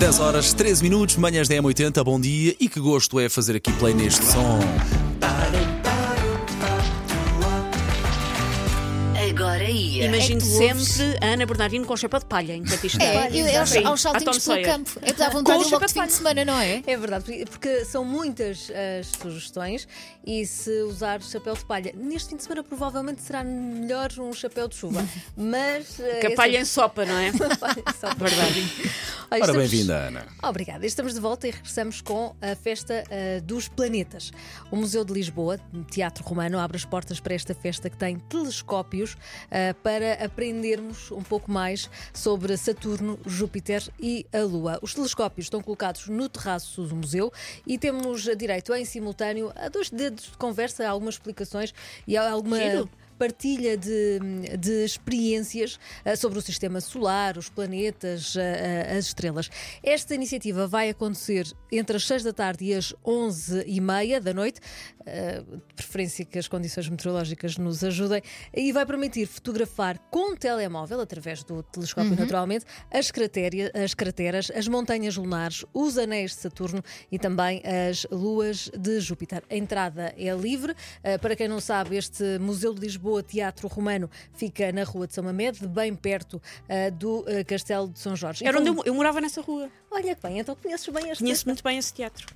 10 horas, 13 minutos, manhãs da M80, bom dia e que gosto é fazer aqui play neste som. Agora ia. Imagino É sempre a Ana Bernardino com chapéu de palha enquanto isto É, eu, uns à Tom saltinhos pelo Sawyer. campo. É que dá Com vontade o de ir logo de fim de palha. semana, não é? É verdade, porque- porque são muitas as sugestões e se usar chapéu de palha, neste fim de semana provavelmente será melhor um chapéu de chuva. Mas. eh, Que a palha em sopa, não é? esse- Só Verdade. Ora, estamos- bem-vinda, Ana. Obrigada. Estamos de volta e regressamos com a Festa ah, dos Planetas. O Museu de Lisboa, Teatro Romano, abre as portas para esta festa que tem telescópios ah, para aprendermos um pouco mais sobre Saturno, Júpiter e a Lua. Os telescópios estão colocados no terraço do museu e temos direito em simultâneo a dois dedos de conversa, a algumas explicações e a alguma Giro. Partilha de, de experiências ah, sobre o sistema solar, os planetas, ah, ah, as estrelas. Esta iniciativa vai acontecer entre as 6 da tarde e as 11 e meia da noite, de preferência que as condições meteorológicas nos ajudem, e vai permitir fotografar com telemóvel, através do telescópio naturalmente, as, cratéria- as crateras, as montanhas lunares, os anéis de Saturno e também as luas de Júpiter. A entrada é livre. Para quem não sabe, este Museu de Lisboa Teatro Romano fica na Rua de São Mamede, bem perto ah, do ah, Castelo de São Jorge. Era E onde eu, eu morava nessa rua. Olha que bem, então conheces bem este Conheço muito bem esse teatro.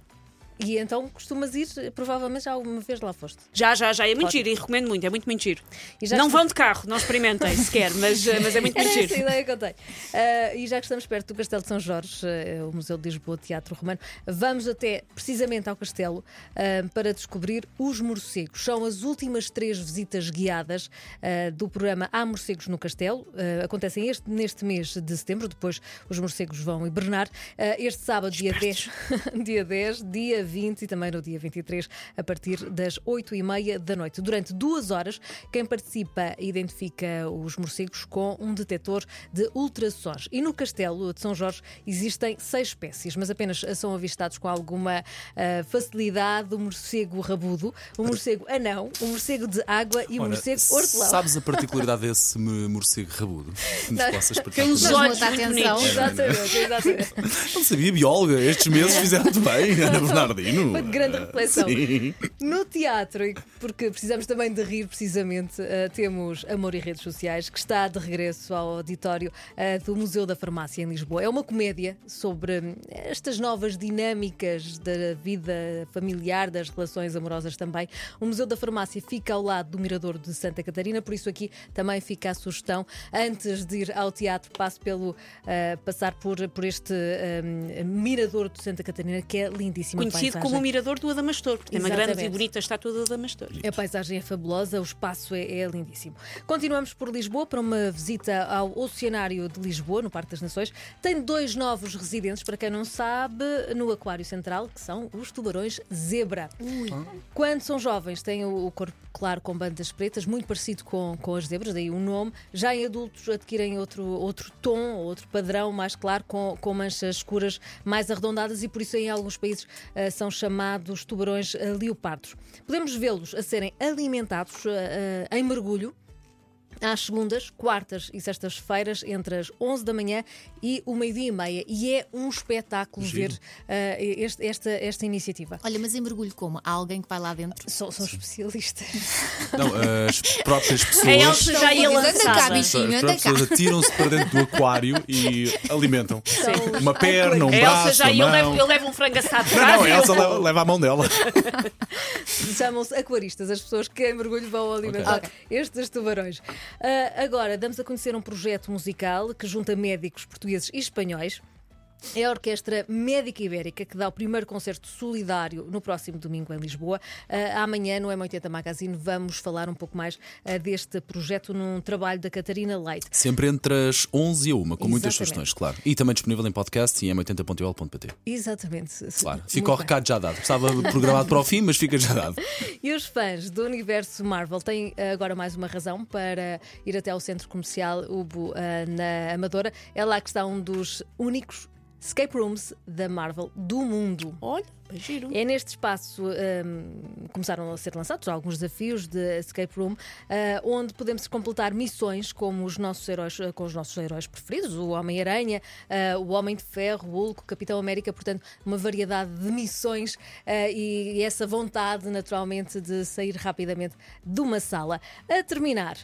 E então costumas ir, provavelmente já alguma vez lá foste. Já, já, já. É muito giro e recomendo muito. É muito, muito giro. Já Não vão de carro, não experimentem sequer, mas, mas é muito, Era muito essa ideia que eu tenho. Ah, e já que estamos perto do Castelo de São Jorge, ah, o Museu de Lisboa Teatro Romano, vamos até precisamente ao castelo ah, para descobrir os morcegos. São as últimas três visitas guiadas ah, do programa Há Morcegos no Castelo. Acontecem este, neste mês de setembro, depois os morcegos vão hibernar. Este sábado, dia 10, dia 10, dia 20 e também no dia 23, a partir das 8 e meia da noite. Durante duas horas, quem participa identifica os morcegos com um detector de ultrassons. E no castelo de São Jorge existem seis espécies, mas apenas são avistados com alguma ah, facilidade o morcego rabudo, o morcego anão, o morcego de água e o Ora, morcego hortelão. sabes a particularidade desse morcego rabudo? Que nos possas Tem partilhar? olhos atenção. Exatamente, exatamente. Não sabia, bióloga. Estes meses fizeram-te bem, Ana Bernardino. Foi de grande reflexão. Sim. No teatro, porque precisamos também de rir, precisamente, eh, temos Amor e Redes Sociais, que está de regresso ao auditório eh, do Museu da Farmácia em Lisboa. É uma comédia sobre hum, estas novas dinâmicas da vida familiar, das relações amorosas também. O Museu da Farmácia fica ao lado do Mirador de Santa Catarina, por isso aqui também fica a sugestão. Antes de ir ao teatro, passo pelo eh, passar por, por este hum, Mirador de Santa Catarina, que é lindíssimo. a Conhecido como o Mirador do Adamastor, porque tem uma grande e bonita estátua do Adamastor. A paisagem é fabulosa, o espaço é, é lindíssimo. Continuamos por Lisboa para uma visita ao Oceanário de Lisboa, no Parque das Nações. Tem dois novos residentes, para quem não sabe, no Aquário Central, que são os tubarões zebra. Quando são jovens, têm o corpo claro com bandas pretas, muito parecido com, com as zebras, daí o nome. Já em adultos adquirem outro, outro tom, outro padrão mais claro, com, com manchas escuras mais arredondadas e por isso em alguns países ah, são chamados tubarões ah, leopardos. Podemos vê-los a serem alimentados ah, em mergulho às segundas, quartas e sextas-feiras, entre as 11 da manhã e o meio-dia e meia. E é um espetáculo Giro. ver ah, este- esta, esta iniciativa. Olha, mas em mergulho como? Há alguém que vai lá dentro? São, são especialistas. Não, as próprias pessoas. A Elsa já ia Anda cá, bichinho, As anda pessoas atiram-se para dentro do aquário e alimentam. São Uma perna, um A Elsa braço, já ia, eu mão. levo, eu levo um frango assado Não, não, a eu Elsa leva, leva a mão dela. Chamam-se aquaristas, as pessoas que em mergulho vão alimentar Ok. estes tubarões. Ah, agora, damos a conhecer um projeto musical que junta médicos portugueses e espanhóis. É a Orquestra Médica Ibérica que dá o primeiro concerto solidário no próximo domingo em Lisboa. Ah, amanhã, no M80 Magazine, vamos falar um pouco mais ah, deste projeto num trabalho da Catarina Leite. Sempre entre as 11 e a 1, com muitas Exatamente. sugestões, claro. E também disponível em podcast e em 80.ol.pt. Exatamente. Claro. Fica o recado já dado. Estava programado para o fim, mas fica já dado. E os fãs do universo Marvel têm eh, agora mais uma razão para ir até ao centro comercial Ubo eh, na Amadora. É lá que está um dos únicos escape rooms da Marvel do mundo. Olha, bem giro. É neste espaço hum, começaram a ser lançados alguns desafios de escape room, ah, onde podemos completar missões como os nossos heróis, ah, com os nossos heróis preferidos, o Homem-Aranha, ah, o Homem de Ferro, o Hulk, o Capitão América, portanto, uma variedade de missões e, e essa vontade, naturalmente, de sair rapidamente de uma sala. A terminar,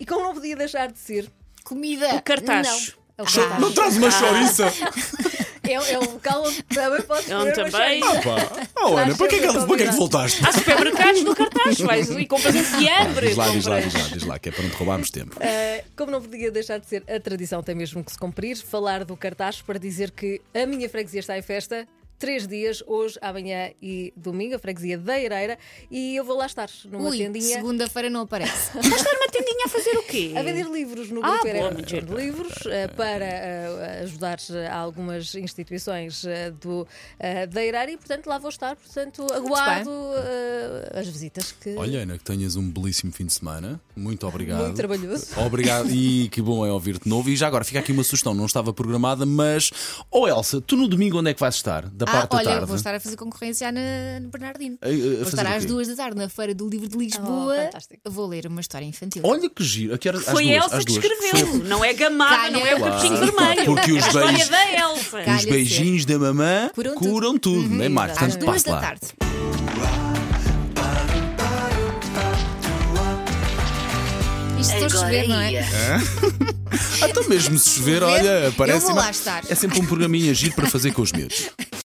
e como não podia deixar de ser, Comida. O cartaz. não. É o cartaz. Não traz uma chouriça! É, um local onde também comer uma também. Pá, oh, Ana, para que, é que, para que é que voltaste? Há supermercados no cartaz, vais e compras um fiambre. Diz lá, diz lá, diz lá, diz lá, que é para não te roubarmos tempo. Uh, como não podia deixar de ser, a tradição tem mesmo que se cumprir, falar do cartaz para dizer que a minha freguesia está em festa. Três dias, hoje, amanhã e domingo, a freguesia da Eireira, e eu vou lá estar numa Ui, tendinha segunda-feira não aparece. Vais estar numa tendinha a fazer o quê? a vender livros no Ah, grupo Eireira muito giro. de livros uh, para uh, ajudar uh, algumas instituições uh, do, uh, da Eireira e, portanto, lá vou estar. Portanto, aguardo uh, as visitas que Olha, Ana, que tenhas um belíssimo fim de semana. Muito obrigado. muito trabalhoso. Obrigado e que bom é ouvir-te novo. E já agora fica aqui uma sugestão, não estava programada, mas. Oh Elsa, tu no domingo onde é que vais estar? Da Ah, parte da olha, tarde? vou estar a fazer concorrência na, no Bernardino. A- a- a vou estar às duas da tarde na Feira do Livro de Lisboa. Oh, vou ler uma história infantil. Olha que giro. A que horas? Às Foi duas, a Elsa às que duas. escreveu. Não é gamada, Calha. não é o capuchinho Claro, vermelho. porque os é beijos- da. Os beijinhos da mamã Curam curam, tudo. tudo, não é, Marta? Às Portanto, duas passe da lá. tarde. Isto estou a chover, não é? Até mesmo se chover, olha, eu parece. vou lá estar. É sempre um programinha giro para fazer com os miúdos.